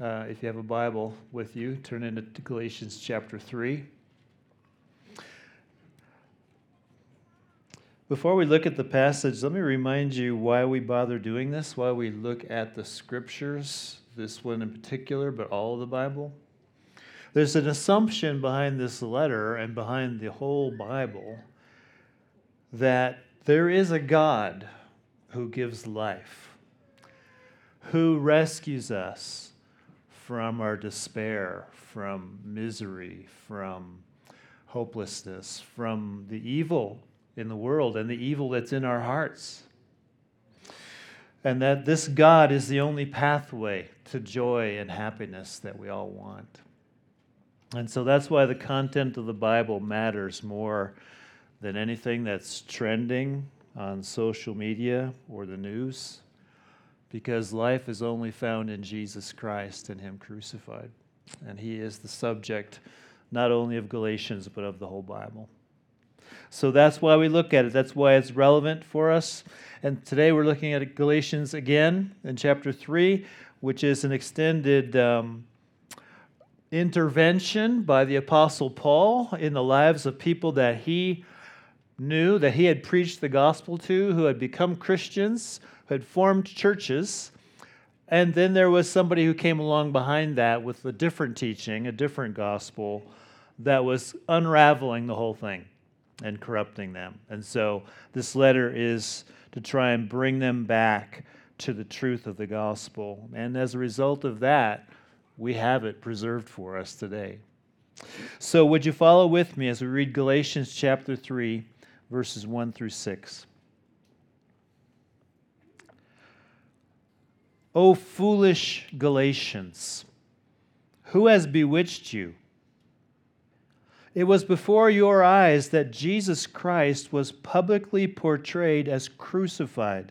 Uh, if you have a Bible with you, turn into Galatians chapter 3. Before we look at the passage, let me remind you why we bother doing this, why we look at the scriptures, this one in particular, but all of the Bible. There's an assumption behind this letter and behind the whole Bible that there is a God who gives life, who rescues us from our despair, from misery, from hopelessness, from the evil in the world and the evil that's in our hearts. And that this God is the only pathway to joy and happiness that we all want. And so that's why the content of the Bible matters more than anything that's trending on social media or the news, because life is only found in Jesus Christ and Him crucified. And He is the subject not only of Galatians, but of the whole Bible. So that's why we look at it. That's why it's relevant for us. And today we're looking at Galatians again in chapter 3, which is an extended um, intervention by the Apostle Paul in the lives of people that he knew, that he had preached the gospel to, who had become Christians, who had formed churches. And then there was somebody who came along behind that with a different teaching, a different gospel that was unraveling the whole thing and corrupting them. And so this letter is to try and bring them back to the truth of the gospel. And as a result of that, we have it preserved for us today. So, would you follow with me as we read Galatians chapter 3, verses 1 through 6? O foolish Galatians, who has bewitched you? It was before your eyes that Jesus Christ was publicly portrayed as crucified.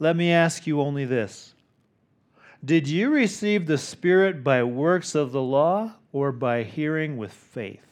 Let me ask you only this Did you receive the Spirit by works of the law or by hearing with faith?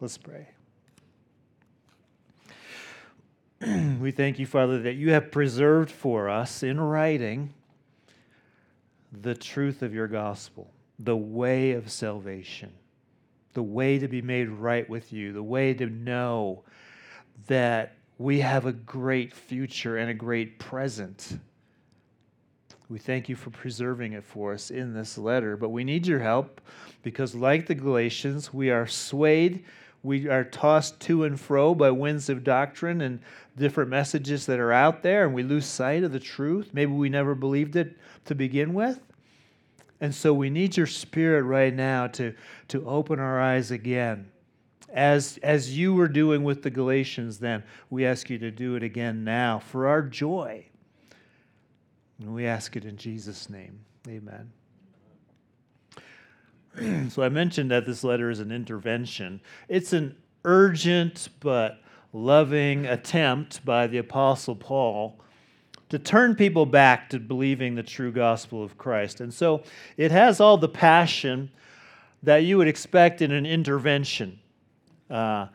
Let's pray. we thank you, Father, that you have preserved for us in writing the truth of your gospel the way of salvation, the way to be made right with you, the way to know that we have a great future and a great present. We thank you for preserving it for us in this letter, but we need your help because, like the Galatians, we are swayed, we are tossed to and fro by winds of doctrine and different messages that are out there, and we lose sight of the truth. Maybe we never believed it to begin with. And so we need your spirit right now to, to open our eyes again. As, as you were doing with the Galatians then, we ask you to do it again now for our joy. And we ask it in Jesus' name. Amen. so I mentioned that this letter is an intervention. It's an urgent but loving attempt by the Apostle Paul to turn people back to believing the true gospel of Christ. And so it has all the passion that you would expect in an intervention. Uh,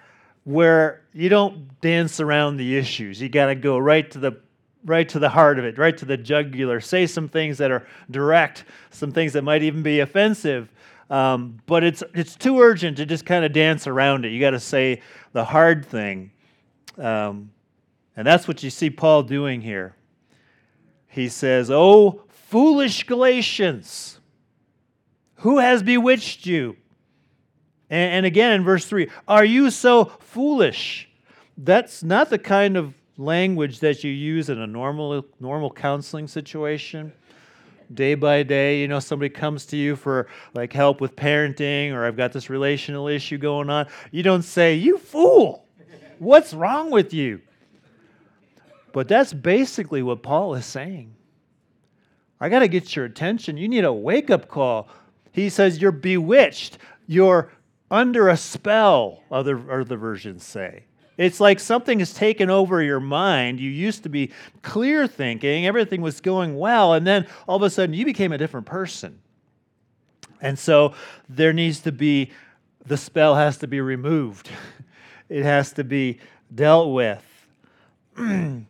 where you don't dance around the issues. You got to go right to the right to the heart of it, right to the jugular. Say some things that are direct, some things that might even be offensive. Um, but it's it's too urgent to just kind of dance around it. You got to say the hard thing, um, and that's what you see Paul doing here he says, Oh, foolish Galatians, who has bewitched you? And, and again in verse 3, are you so foolish? That's not the kind of language that you use in a normal, normal counseling situation day by day you know somebody comes to you for like help with parenting or i've got this relational issue going on you don't say you fool what's wrong with you but that's basically what Paul is saying. I got to get your attention. You need a wake up call. He says, You're bewitched. You're under a spell, other, other versions say. It's like something has taken over your mind. You used to be clear thinking, everything was going well, and then all of a sudden you became a different person. And so there needs to be, the spell has to be removed, it has to be dealt with.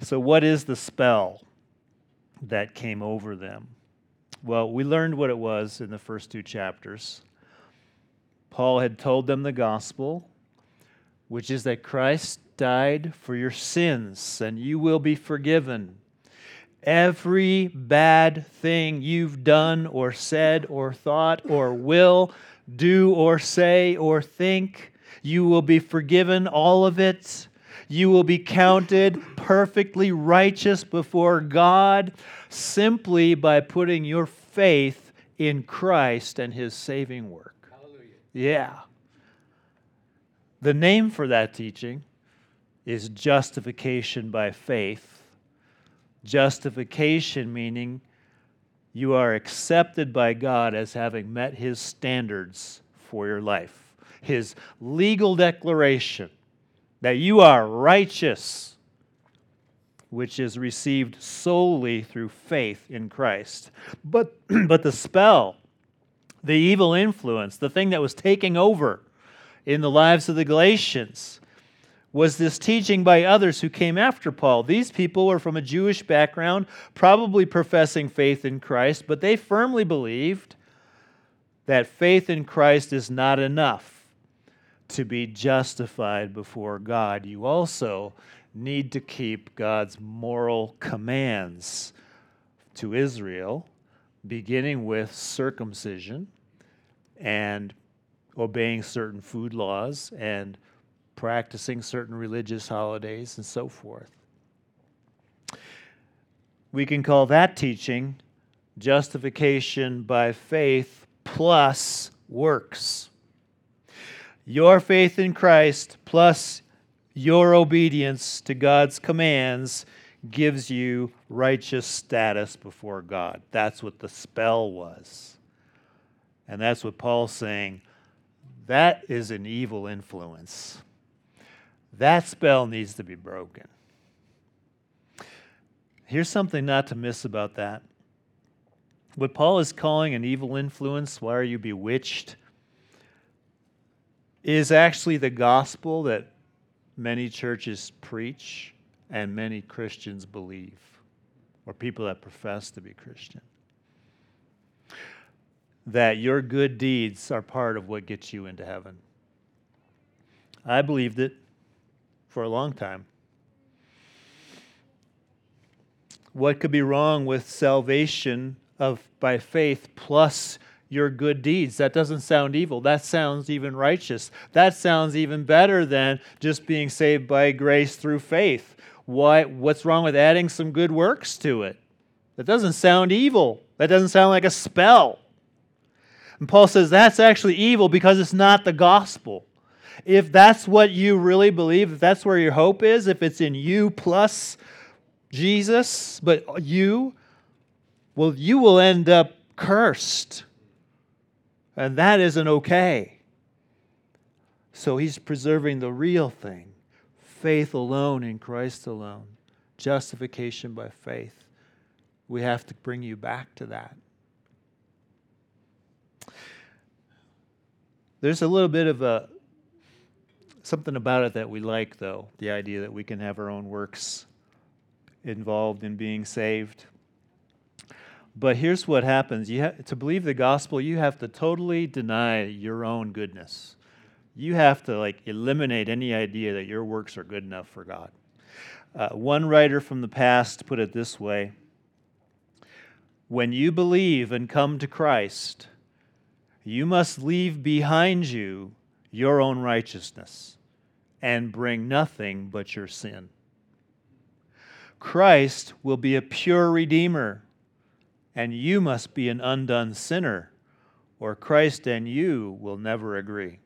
so, what is the spell that came over them? Well, we learned what it was in the first two chapters. Paul had told them the gospel which is that Christ died for your sins and you will be forgiven. Every bad thing you've done or said or thought or will do or say or think, you will be forgiven all of it. You will be counted perfectly righteous before God simply by putting your faith in Christ and his saving work. Hallelujah. Yeah. The name for that teaching is justification by faith. Justification meaning you are accepted by God as having met his standards for your life, his legal declaration that you are righteous, which is received solely through faith in Christ. But, but the spell, the evil influence, the thing that was taking over, in the lives of the Galatians was this teaching by others who came after Paul. These people were from a Jewish background, probably professing faith in Christ, but they firmly believed that faith in Christ is not enough to be justified before God. You also need to keep God's moral commands to Israel, beginning with circumcision and obeying certain food laws and practicing certain religious holidays and so forth. We can call that teaching justification by faith plus works. Your faith in Christ plus your obedience to God's commands gives you righteous status before God. That's what the spell was. And that's what Paul's saying that is an evil influence. That spell needs to be broken. Here's something not to miss about that. What Paul is calling an evil influence, why are you bewitched, is actually the gospel that many churches preach and many Christians believe, or people that profess to be Christian that your good deeds are part of what gets you into heaven. I believed it for a long time. What could be wrong with salvation of by faith plus your good deeds? That doesn't sound evil. That sounds even righteous. That sounds even better than just being saved by grace through faith. Why what's wrong with adding some good works to it? That doesn't sound evil. That doesn't sound like a spell. And Paul says that's actually evil because it's not the gospel. If that's what you really believe, if that's where your hope is, if it's in you plus Jesus, but you, well, you will end up cursed. And that isn't okay. So he's preserving the real thing faith alone in Christ alone, justification by faith. We have to bring you back to that. There's a little bit of a something about it that we like, though the idea that we can have our own works involved in being saved. But here's what happens have, to believe the gospel, you have to totally deny your own goodness. You have to like eliminate any idea that your works are good enough for God. Uh, one writer from the past put it this way When you believe and come to Christ, you must leave behind you your own righteousness and bring nothing but your sin. Christ will be a pure Redeemer, and you must be an undone sinner, or Christ and you will never agree.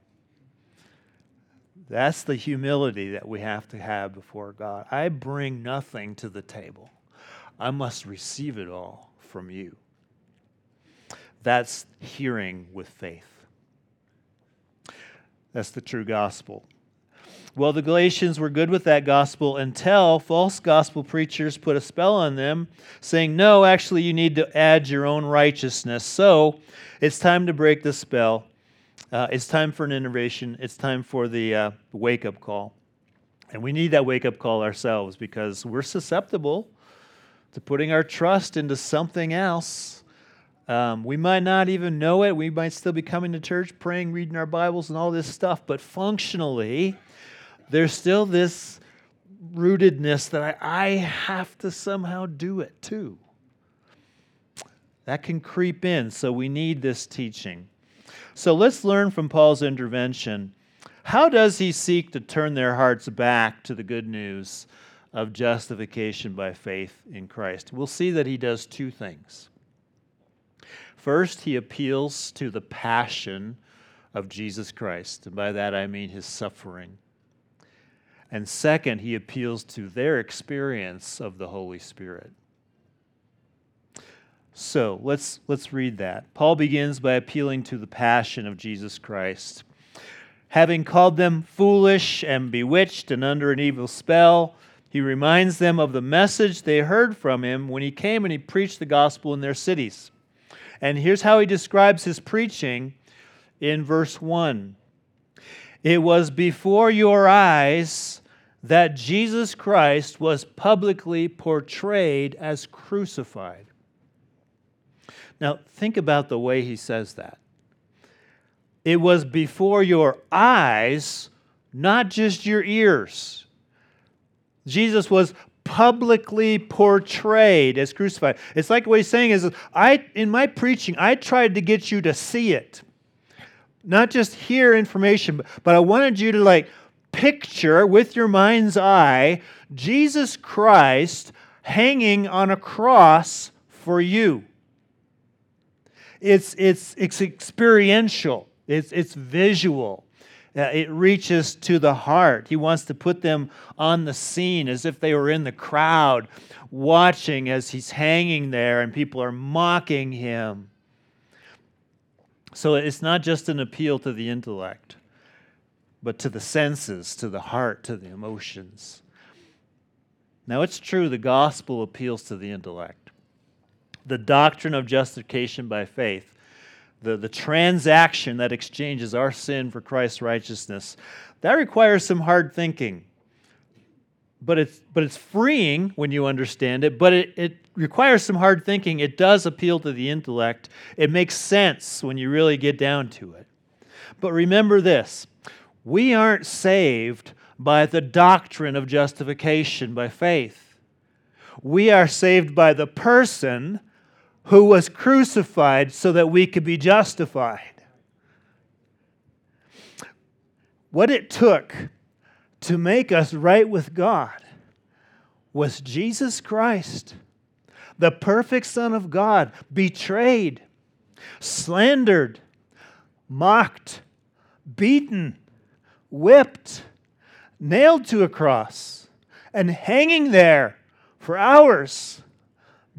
That's the humility that we have to have before God. I bring nothing to the table. I must receive it all from you. That's hearing with faith. That's the true gospel. Well, the Galatians were good with that gospel until false gospel preachers put a spell on them, saying, No, actually, you need to add your own righteousness. So it's time to break the spell. Uh, it's time for an innovation. It's time for the uh, wake up call. And we need that wake up call ourselves because we're susceptible to putting our trust into something else. Um, we might not even know it. We might still be coming to church, praying, reading our Bibles, and all this stuff. But functionally, there's still this rootedness that I, I have to somehow do it too. That can creep in, so we need this teaching. So let's learn from Paul's intervention. How does he seek to turn their hearts back to the good news of justification by faith in Christ? We'll see that he does two things. First, he appeals to the passion of Jesus Christ, and by that I mean his suffering. And second, he appeals to their experience of the Holy Spirit. So let's, let's read that. Paul begins by appealing to the passion of Jesus Christ. Having called them foolish and bewitched and under an evil spell, he reminds them of the message they heard from him when he came and he preached the gospel in their cities. And here's how he describes his preaching in verse 1 It was before your eyes that Jesus Christ was publicly portrayed as crucified. Now, think about the way he says that. It was before your eyes, not just your ears. Jesus was publicly portrayed as crucified. It's like what he's saying is I in my preaching, I tried to get you to see it. Not just hear information, but I wanted you to like picture with your mind's eye Jesus Christ hanging on a cross for you. It's, it's, it's experiential, it's, it's visual. It reaches to the heart. He wants to put them on the scene as if they were in the crowd, watching as he's hanging there and people are mocking him. So it's not just an appeal to the intellect, but to the senses, to the heart, to the emotions. Now, it's true the gospel appeals to the intellect the doctrine of justification by faith, the, the transaction that exchanges our sin for Christ's righteousness, that requires some hard thinking. But it's, but it's freeing when you understand it, but it, it requires some hard thinking. It does appeal to the intellect. It makes sense when you really get down to it. But remember this we aren't saved by the doctrine of justification by faith. We are saved by the person who was crucified so that we could be justified. What it took to make us right with God was Jesus Christ, the perfect Son of God, betrayed, slandered, mocked, beaten, whipped, nailed to a cross, and hanging there for hours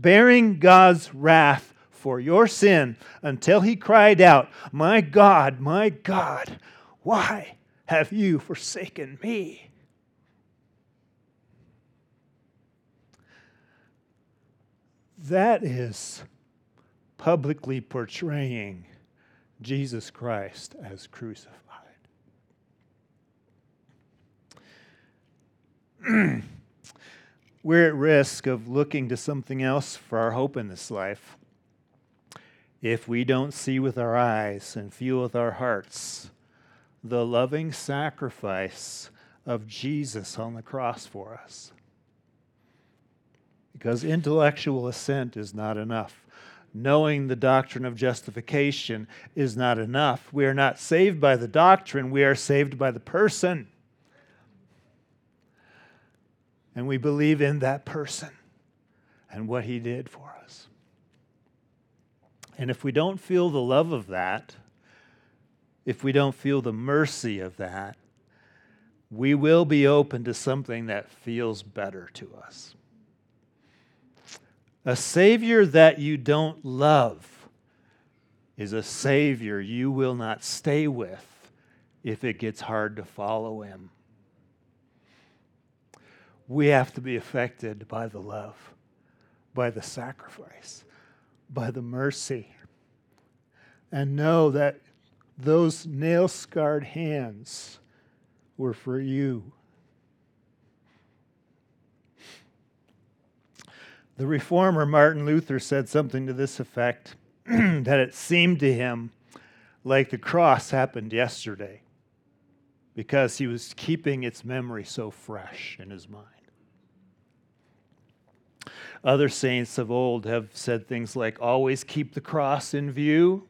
bearing God's wrath for your sin until he cried out, My God, my God, why have you forsaken me? That is publicly portraying Jesus Christ as crucified. we're at risk of looking to something else for our hope in this life if we don't see with our eyes and feel with our hearts the loving sacrifice of Jesus on the cross for us. Because intellectual assent is not enough. Knowing the doctrine of justification is not enough. We are not saved by the doctrine, we are saved by the person and we believe in that person and what he did for us. And if we don't feel the love of that, if we don't feel the mercy of that, we will be open to something that feels better to us. A Savior that you don't love is a Savior you will not stay with if it gets hard to follow Him. We have to be affected by the love, by the sacrifice, by the mercy, and know that those nail scarred hands were for you. The reformer Martin Luther said something to this effect that it seemed to him like the cross happened yesterday because he was keeping its memory so fresh in his mind. Other saints of old have said things like, always keep the cross in view,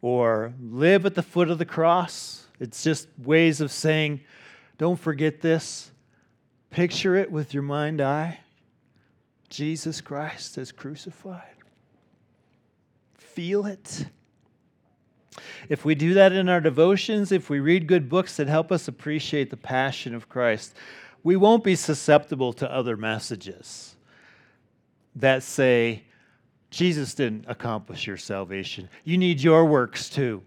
or live at the foot of the cross. It's just ways of saying, don't forget this. Picture it with your mind eye. Jesus Christ is crucified. Feel it. If we do that in our devotions, if we read good books that help us appreciate the passion of Christ, we won't be susceptible to other messages that say, Jesus didn't accomplish your salvation. You need your works too.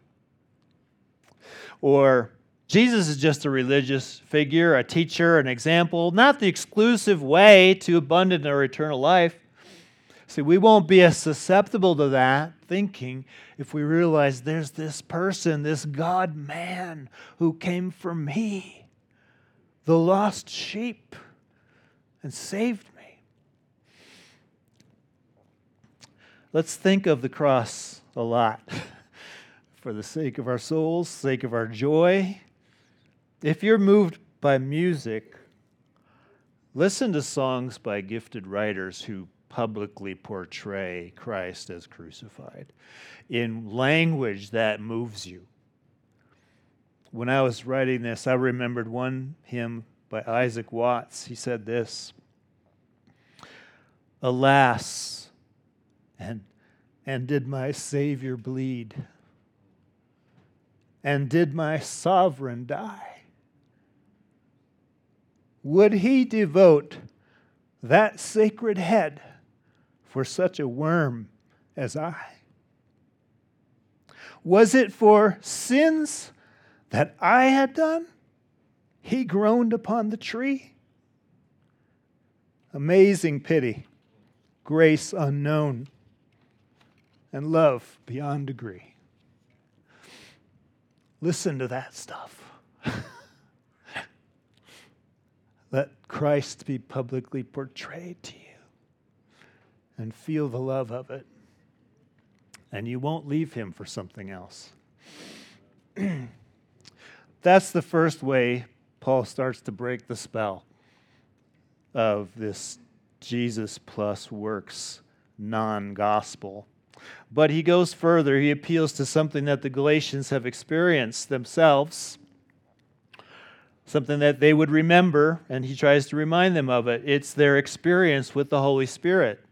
Or, Jesus is just a religious figure, a teacher, an example, not the exclusive way to abundant or eternal life. See, we won't be as susceptible to that thinking if we realize there's this person, this God man who came for me, the lost sheep, and saved me. Let's think of the cross a lot for the sake of our souls, sake of our joy. If you're moved by music, listen to songs by gifted writers who publicly portray Christ as crucified in language that moves you. When I was writing this, I remembered one hymn by Isaac Watts. He said this Alas, and, and did my Savior bleed? And did my sovereign die? Would he devote that sacred head for such a worm as I? Was it for sins that I had done? He groaned upon the tree. Amazing pity, grace unknown, and love beyond degree. Listen to that stuff. Let Christ be publicly portrayed to you and feel the love of it. And you won't leave him for something else. That's the first way Paul starts to break the spell of this Jesus plus works non gospel. But he goes further. He appeals to something that the Galatians have experienced themselves, something that they would remember, and he tries to remind them of it. It's their experience with the Holy Spirit.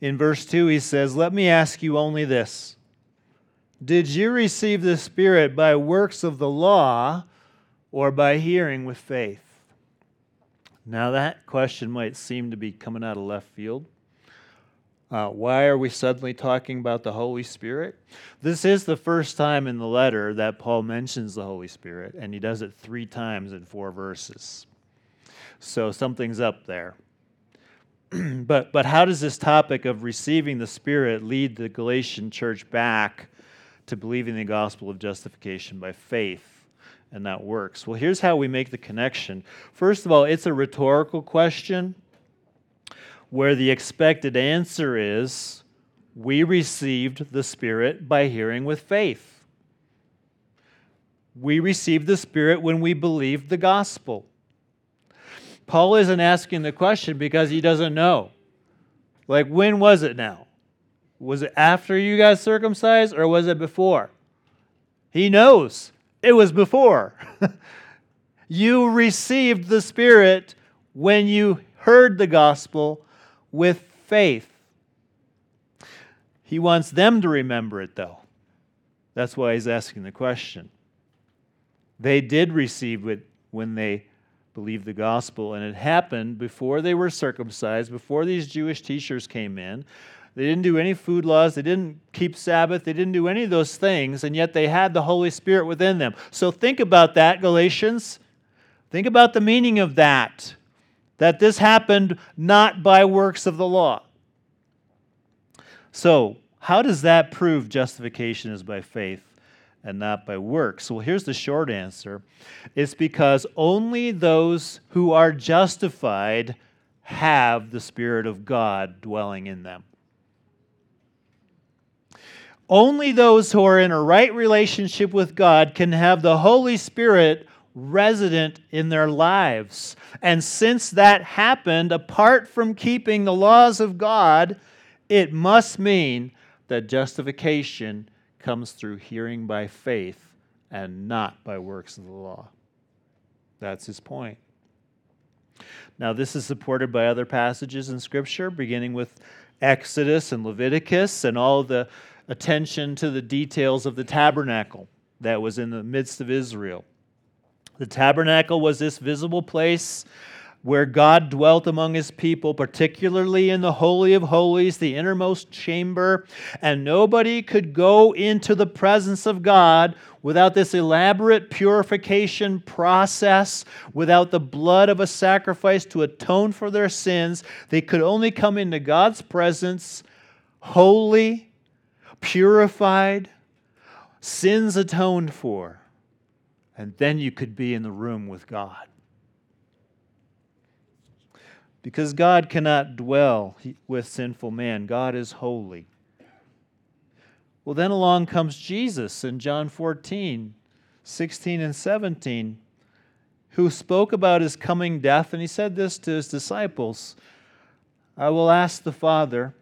In verse 2, he says, Let me ask you only this Did you receive the Spirit by works of the law or by hearing with faith? Now, that question might seem to be coming out of left field. Uh, why are we suddenly talking about the Holy Spirit? This is the first time in the letter that Paul mentions the Holy Spirit, and he does it three times in four verses. So something's up there. but, but how does this topic of receiving the Spirit lead the Galatian church back to believing the gospel of justification by faith? And that works. Well, here's how we make the connection. First of all, it's a rhetorical question where the expected answer is we received the Spirit by hearing with faith. We received the Spirit when we believed the gospel. Paul isn't asking the question because he doesn't know. Like, when was it now? Was it after you got circumcised or was it before? He knows it was before. you received the Spirit when you heard the gospel with faith. He wants them to remember it, though. That's why he's asking the question. They did receive it when they believed the gospel. And it happened before they were circumcised, before these Jewish teachers came in. They didn't do any food laws. They didn't keep Sabbath. They didn't do any of those things, and yet they had the Holy Spirit within them. So think about that, Galatians. Think about the meaning of that. That this happened not by works of the law. So, how does that prove justification is by faith and not by works? Well, here's the short answer it's because only those who are justified have the Spirit of God dwelling in them. Only those who are in a right relationship with God can have the Holy Spirit resident in their lives. And since that happened apart from keeping the laws of God, it must mean that justification comes through hearing by faith and not by works of the law. That's his point. Now, this is supported by other passages in Scripture, beginning with Exodus and Leviticus and all the attention to the details of the tabernacle that was in the midst of Israel. The tabernacle was this visible place where God dwelt among his people, particularly in the Holy of Holies, the innermost chamber, and nobody could go into the presence of God without this elaborate purification process, without the blood of a sacrifice to atone for their sins. They could only come into God's presence holy purified, sins atoned for, and then you could be in the room with God. Because God cannot dwell with sinful man, God is holy. Well, then along comes Jesus in John 14, 16, and 17, who spoke about his coming death, and he said this to his disciples I will ask the Father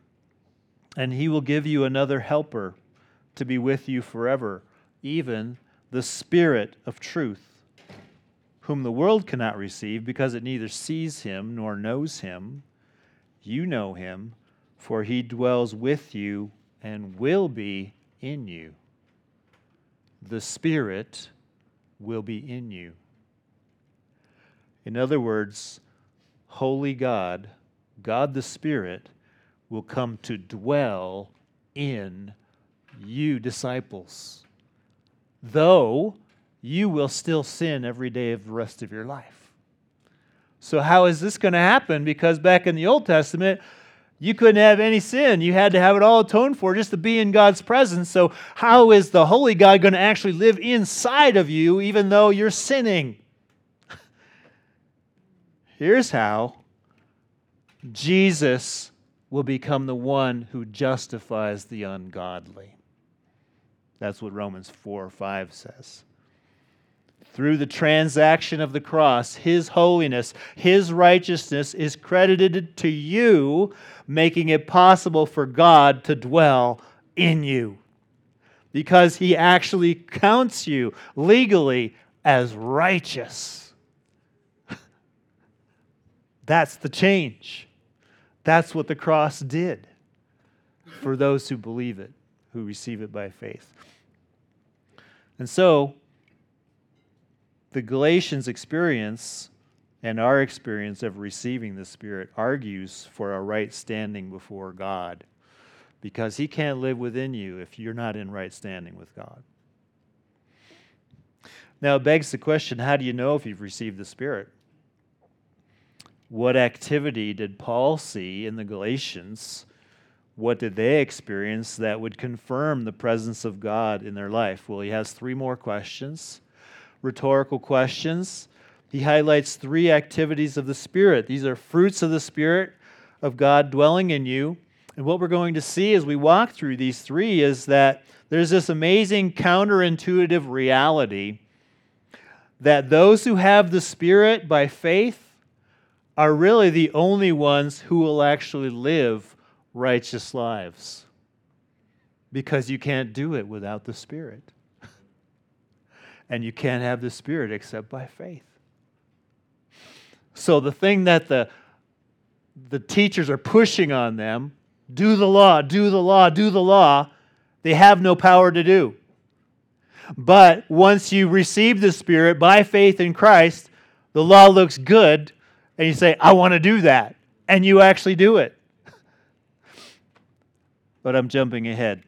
and he will give you another helper to be with you forever, even the Spirit of truth, whom the world cannot receive because it neither sees him nor knows him. You know him, for he dwells with you and will be in you. The Spirit will be in you. In other words, Holy God, God the Spirit, will come to dwell in you, disciples, though you will still sin every day of the rest of your life. So, how is this going to happen? Because back in the Old Testament, you couldn't have any sin. You had to have it all atoned for just to be in God's presence. So, how is the Holy God going to actually live inside of you even though you're sinning? Here's how Jesus will become the one who justifies the ungodly. That's what Romans 4 or 5 says. Through the transaction of the cross, His holiness, His righteousness is credited to you, making it possible for God to dwell in you. Because He actually counts you legally as righteous. That's the change. That's what the cross did for those who believe it, who receive it by faith. And so, the Galatians' experience and our experience of receiving the Spirit argues for a right standing before God because He can't live within you if you're not in right standing with God. Now, it begs the question how do you know if you've received the Spirit? What activity did Paul see in the Galatians? What did they experience that would confirm the presence of God in their life? Well, he has three more questions, rhetorical questions. He highlights three activities of the Spirit. These are fruits of the Spirit of God dwelling in you. And what we're going to see as we walk through these three is that there's this amazing counterintuitive reality that those who have the Spirit by faith are really the only ones who will actually live righteous lives because you can't do it without the Spirit. and you can't have the Spirit except by faith. So the thing that the, the teachers are pushing on them do the law, do the law, do the law they have no power to do. But once you receive the Spirit by faith in Christ, The law looks good, and you say, I want to do that. And you actually do it. But I'm jumping ahead.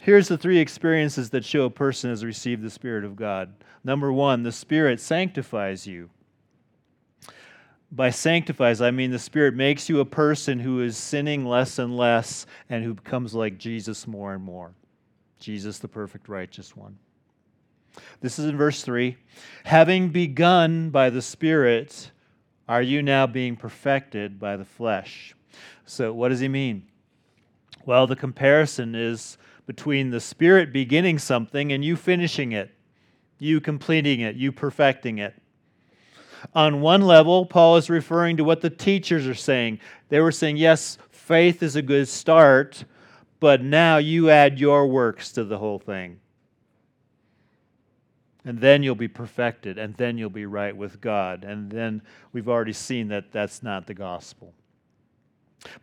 Here's the three experiences that show a person has received the Spirit of God. Number one, the Spirit sanctifies you. By sanctifies, I mean the Spirit makes you a person who is sinning less and less and who becomes like Jesus more and more. Jesus, the perfect righteous one. This is in verse 3. Having begun by the Spirit, are you now being perfected by the flesh? So, what does he mean? Well, the comparison is between the Spirit beginning something and you finishing it, you completing it, you perfecting it. On one level, Paul is referring to what the teachers are saying. They were saying, yes, faith is a good start, but now you add your works to the whole thing. And then you'll be perfected, and then you'll be right with God. And then we've already seen that that's not the gospel.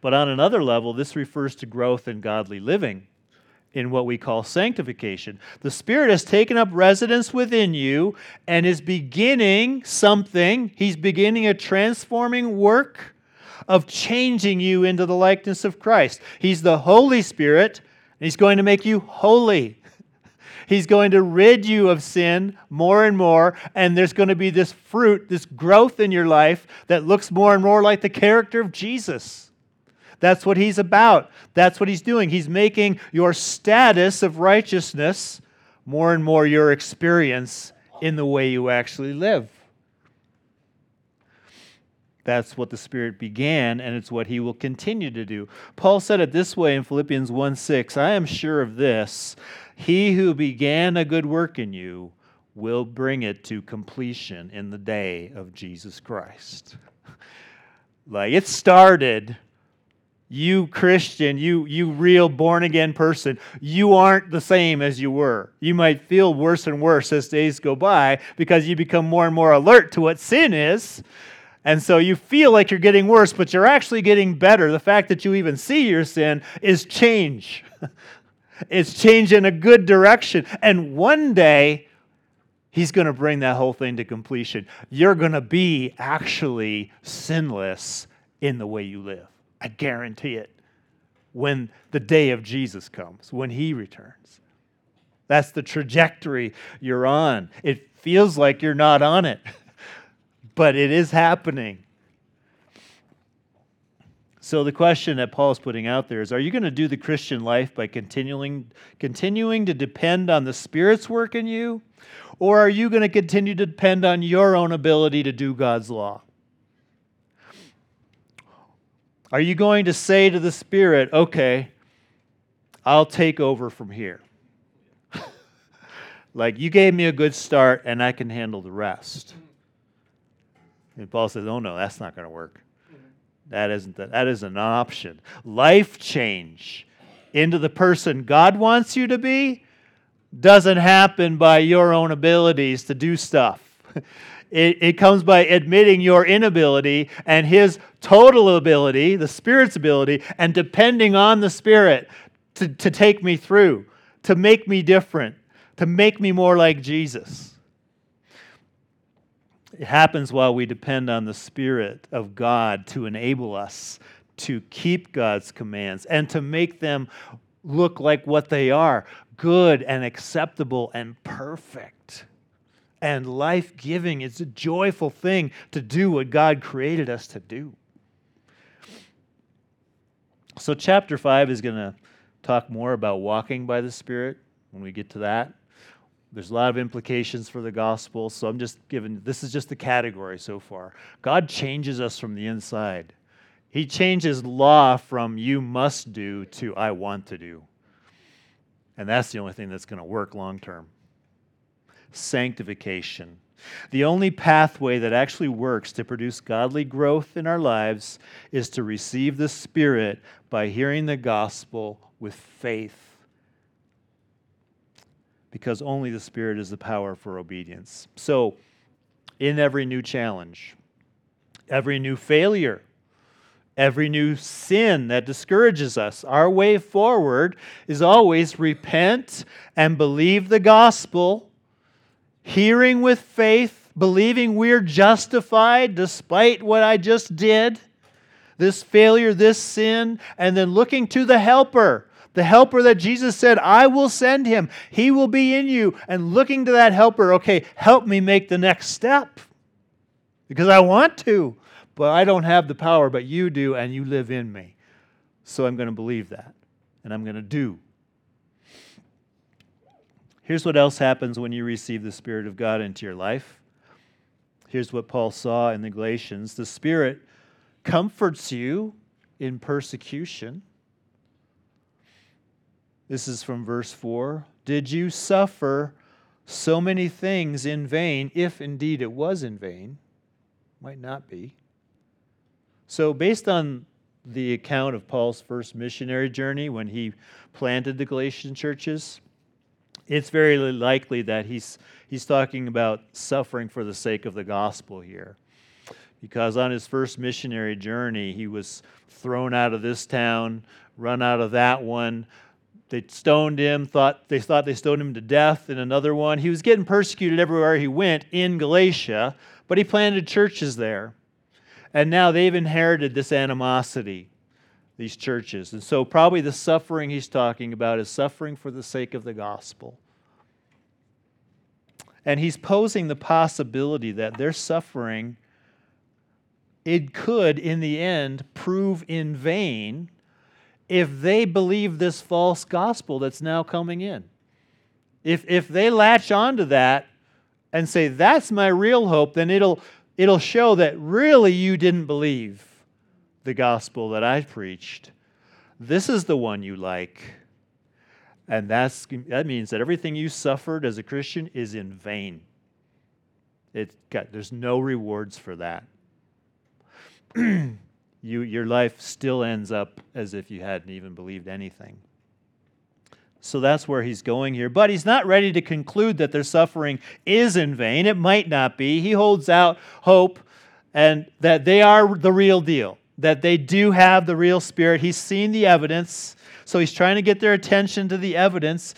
But on another level, this refers to growth in godly living in what we call sanctification. The Spirit has taken up residence within you and is beginning something. He's beginning a transforming work of changing you into the likeness of Christ. He's the Holy Spirit, and He's going to make you holy. He's going to rid you of sin more and more, and there's going to be this fruit, this growth in your life that looks more and more like the character of Jesus. That's what he's about. That's what he's doing. He's making your status of righteousness more and more your experience in the way you actually live. That's what the Spirit began, and it's what He will continue to do. Paul said it this way in Philippians 1 6 I am sure of this. He who began a good work in you will bring it to completion in the day of Jesus Christ. like it started you Christian, you you real born again person, you aren't the same as you were. You might feel worse and worse as days go by because you become more and more alert to what sin is. And so you feel like you're getting worse, but you're actually getting better. The fact that you even see your sin is change. it's change in a good direction. And one day, He's going to bring that whole thing to completion. You're going to be actually sinless in the way you live. I guarantee it. When the day of Jesus comes, when he returns. That's the trajectory you're on. It feels like you're not on it, but it is happening. So the question that Paul is putting out there is are you going to do the Christian life by continuing continuing to depend on the Spirit's work in you or are you going to continue to depend on your own ability to do God's law? Are you going to say to the Spirit, okay, I'll take over from here? like, you gave me a good start and I can handle the rest. And Paul says, oh no, that's not going to work. That isn't, the, that isn't an option. Life change into the person God wants you to be doesn't happen by your own abilities to do stuff. It, it comes by admitting your inability and His total ability, the Spirit's ability, and depending on the Spirit to, to take me through, to make me different, to make me more like Jesus. It happens while we depend on the Spirit of God to enable us to keep God's commands and to make them look like what they are good and acceptable and perfect and life giving. It's a joyful thing to do what God created us to do. So, chapter 5 is going to talk more about walking by the Spirit when we get to that. There's a lot of implications for the gospel, so I'm just giving this is just the category so far. God changes us from the inside. He changes law from you must do to I want to do. And that's the only thing that's going to work long term sanctification. The only pathway that actually works to produce godly growth in our lives is to receive the Spirit by hearing the gospel with faith. Because only the Spirit is the power for obedience. So, in every new challenge, every new failure, every new sin that discourages us. Our way forward is always repent and believe the gospel hearing with faith believing we're justified despite what I just did, this failure, this sin, and then looking to the helper, the helper that Jesus said, I will send him. He will be in you. And looking to that helper, okay, help me make the next step because I want to, but I don't have the power, but you do, and you live in me. So I'm going to believe that, and I'm going to do. Here's what else happens when you receive the Spirit of God into your life. Here's what Paul saw in the Galatians the Spirit comforts you in persecution. This is from verse 4. Did you suffer so many things in vain, if indeed it was in vain? Might not be. So, based on the account of Paul's first missionary journey when he planted the Galatian churches, it's very likely that he's, he's talking about suffering for the sake of the gospel here. Because on his first missionary journey, he was thrown out of this town, run out of that one. They stoned him, thought they thought they stoned him to death in another one. He was getting persecuted everywhere he went in Galatia, but he planted churches there. And now they've inherited this animosity, these churches. And so, probably the suffering he's talking about is suffering for the sake of the gospel. And he's posing the possibility that their suffering, it could, in the end, prove in vain if they believe this false gospel that's now coming in. If, if they latch onto that and say, that's my real hope, then it'll it'll show that really you didn't believe the gospel that I preached. This is the one you like. And that's, that means that everything you suffered as a Christian is in vain. It got, there's no rewards for that. you, your life still ends up as if you hadn't even believed anything. So that's where he's going here. But he's not ready to conclude that their suffering is in vain. It might not be. He holds out hope and that they are the real deal, that they do have the real spirit. He's seen the evidence. So he's trying to get their attention to the evidence.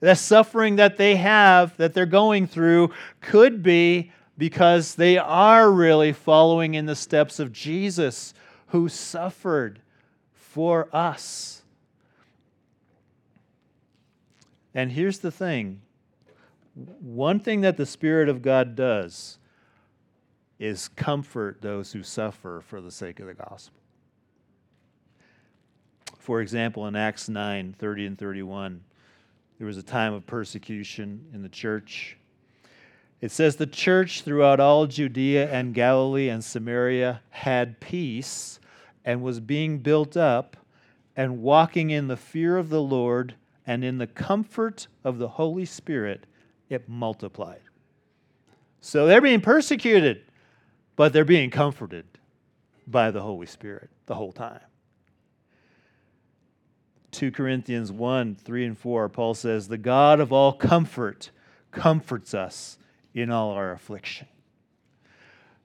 The suffering that they have, that they're going through, could be because they are really following in the steps of Jesus, who suffered for us. And here's the thing one thing that the Spirit of God does is comfort those who suffer for the sake of the gospel. For example, in Acts 9 30 and 31, there was a time of persecution in the church. It says the church throughout all Judea and Galilee and Samaria had peace and was being built up and walking in the fear of the Lord and in the comfort of the Holy Spirit, it multiplied. So they're being persecuted, but they're being comforted by the Holy Spirit the whole time. 2 Corinthians 1 3 and 4, Paul says, The God of all comfort comforts us in all our affliction.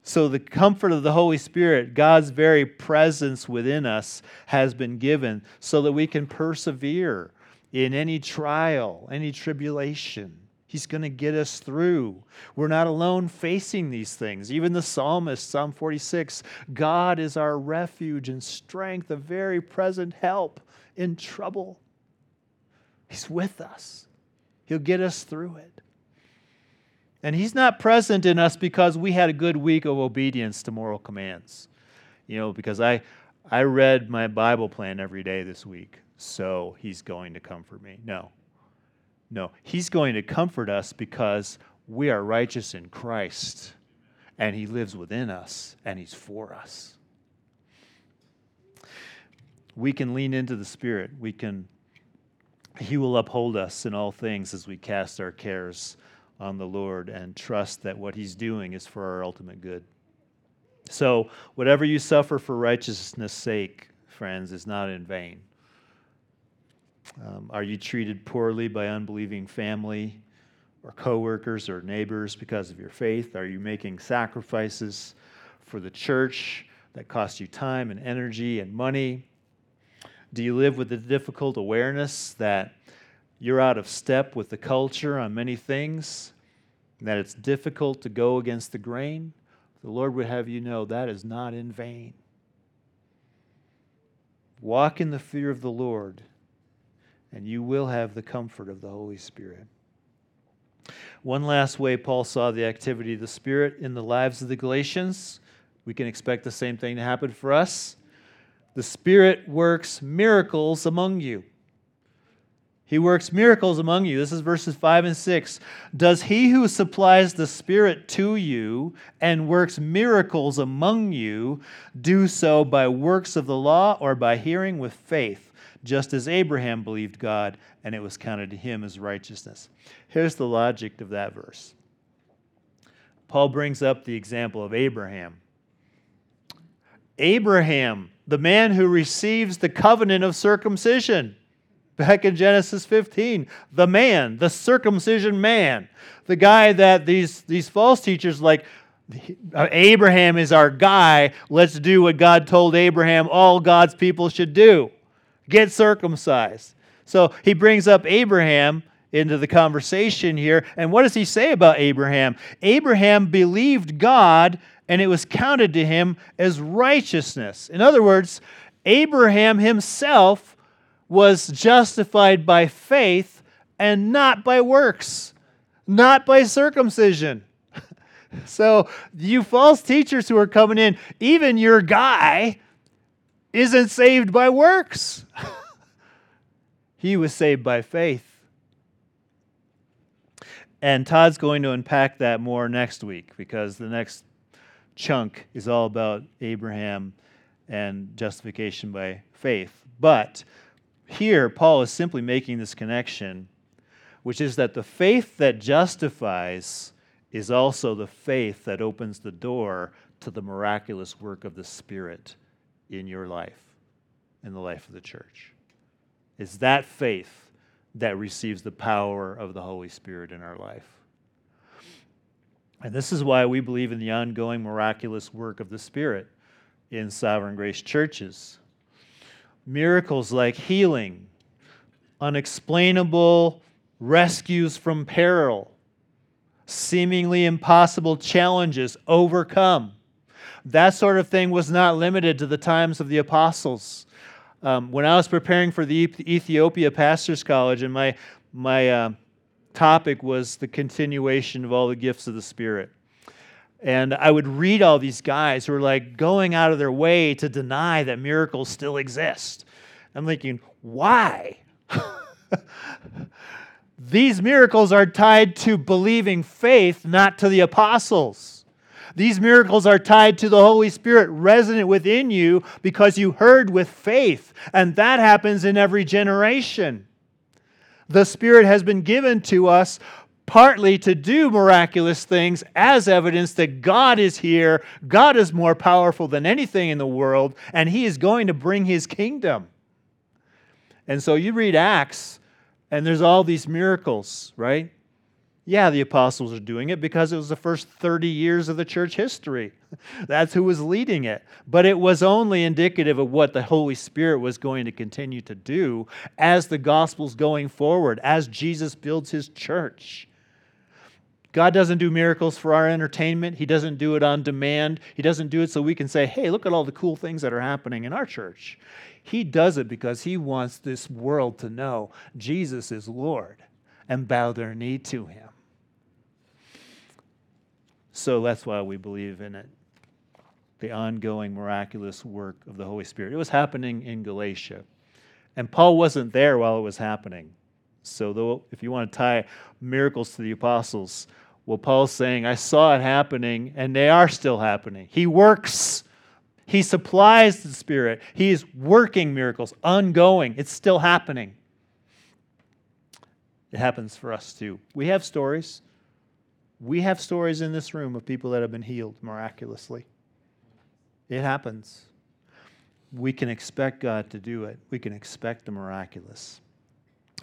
So, the comfort of the Holy Spirit, God's very presence within us, has been given so that we can persevere in any trial, any tribulation. He's going to get us through. We're not alone facing these things. Even the psalmist, Psalm 46 God is our refuge and strength, a very present help in trouble. He's with us, He'll get us through it. And He's not present in us because we had a good week of obedience to moral commands. You know, because I, I read my Bible plan every day this week so he's going to comfort me. No. No. He's going to comfort us because we are righteous in Christ and he lives within us and he's for us. We can lean into the Spirit. We can, he will uphold us in all things as we cast our cares on the Lord and trust that what he's doing is for our ultimate good. So, whatever you suffer for righteousness' sake, friends, is not in vain. Um, are you treated poorly by unbelieving family or coworkers or neighbors because of your faith? Are you making sacrifices for the church that cost you time and energy and money? Do you live with the difficult awareness that you're out of step with the culture on many things? that it's difficult to go against the grain, the Lord would have you know that is not in vain. Walk in the fear of the Lord, and you will have the comfort of the Holy Spirit. One last way Paul saw the activity of the Spirit in the lives of the Galatians. We can expect the same thing to happen for us. The Spirit works miracles among you. He works miracles among you. This is verses 5 and 6. Does he who supplies the Spirit to you and works miracles among you do so by works of the law or by hearing with faith, just as Abraham believed God and it was counted to him as righteousness? Here's the logic of that verse. Paul brings up the example of Abraham. Abraham, the man who receives the covenant of circumcision back in Genesis 15. The man, the circumcision man, the guy that these, these false teachers like, Abraham is our guy. Let's do what God told Abraham all God's people should do get circumcised. So he brings up Abraham into the conversation here. And what does he say about Abraham? Abraham believed God and it was counted to him as righteousness. In other words, Abraham himself was justified by faith and not by works, not by circumcision. so, you false teachers who are coming in, even your guy isn't saved by works. he was saved by faith. And Todd's going to unpack that more next week because the next chunk is all about Abraham and justification by faith. But here, Paul is simply making this connection, which is that the faith that justifies is also the faith that opens the door to the miraculous work of the Spirit in your life, in the life of the church. It's that faith that receives the power of the Holy Spirit in our life. And this is why we believe in the ongoing miraculous work of the Spirit in sovereign grace churches miracles like healing, unexplainable rescues from peril, seemingly impossible challenges overcome. That sort of thing was not limited to the times of the apostles. Um, when I was preparing for the Ethiopia Pastors College, and my, my uh, topic was the continuation of all the gifts of the Spirit. And I would read all these guys who are like going out of their way to deny that miracles still exist. I'm thinking, why? These miracles are tied to believing faith, not to the apostles. These miracles are tied to the Holy Spirit resonant within you because you heard with faith, and that happens in every generation. The Spirit has been given to us partly to do miraculous things as evidence that God is here, God is more powerful than anything in the world, and He is going to bring His kingdom. And so you read Acts, and there's all these miracles, right? Yeah, the apostles are doing it because it was the first 30 years of the church history. That's who was leading it. But it was only indicative of what the Holy Spirit was going to continue to do as the gospel's going forward, as Jesus builds his church. God doesn't do miracles for our entertainment. He doesn't do it on demand. He doesn't do it so we can say, hey, look at all the cool things that are happening in our church. He does it because he wants this world to know Jesus is Lord and bow their knee to him. So that's why we believe in it the ongoing miraculous work of the Holy Spirit. It was happening in Galatia. And Paul wasn't there while it was happening. So, though, if you want to tie miracles to the apostles, well, Paul's saying, I saw it happening, and they are still happening. He works, He supplies the Spirit, He is working miracles, ongoing. It's still happening. It happens for us too. We have stories. We have stories in this room of people that have been healed miraculously. It happens. We can expect God to do it, we can expect the miraculous.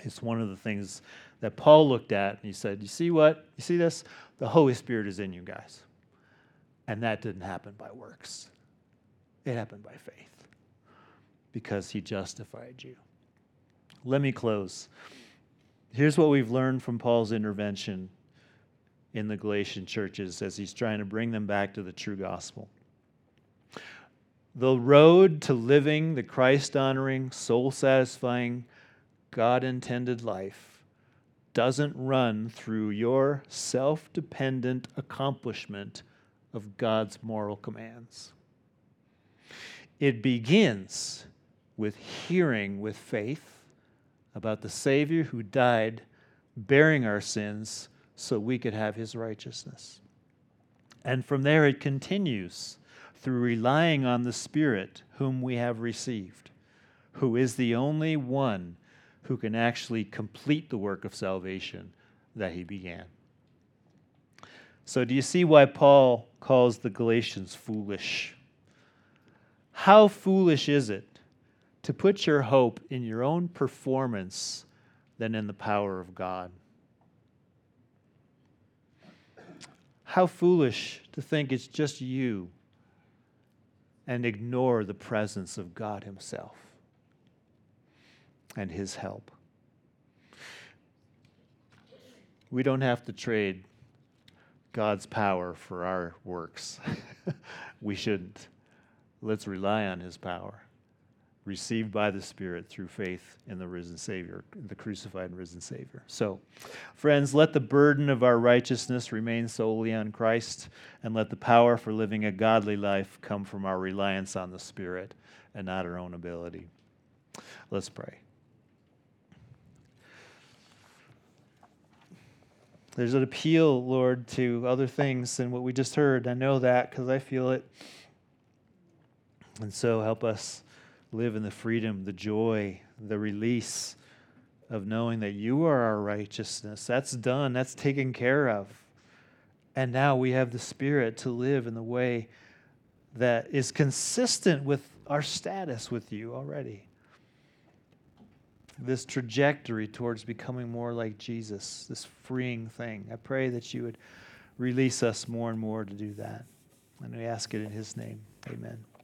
It's one of the things that Paul looked at and he said, You see what? You see this? The Holy Spirit is in you guys. And that didn't happen by works, it happened by faith because he justified you. Let me close. Here's what we've learned from Paul's intervention in the Galatian churches as he's trying to bring them back to the true gospel. The road to living the Christ honoring, soul satisfying, God intended life doesn't run through your self dependent accomplishment of God's moral commands. It begins with hearing with faith about the Savior who died bearing our sins so we could have his righteousness. And from there it continues through relying on the Spirit whom we have received, who is the only one who can actually complete the work of salvation that he began. So, do you see why Paul calls the Galatians foolish? How foolish is it to put your hope in your own performance than in the power of God? How foolish to think it's just you and ignore the presence of God Himself and His help. We don't have to trade God's power for our works. we shouldn't. Let's rely on His power, received by the Spirit through faith in the risen Savior, the crucified and risen Savior. So, friends, let the burden of our righteousness remain solely on Christ, and let the power for living a godly life come from our reliance on the Spirit and not our own ability. Let's pray. There's an appeal, Lord, to other things than what we just heard. I know that because I feel it. And so help us live in the freedom, the joy, the release of knowing that you are our righteousness. That's done, that's taken care of. And now we have the Spirit to live in the way that is consistent with our status with you already this trajectory towards becoming more like Jesus, this freeing thing. I pray that you would release us more and more to do that. And we ask it in his name. Amen.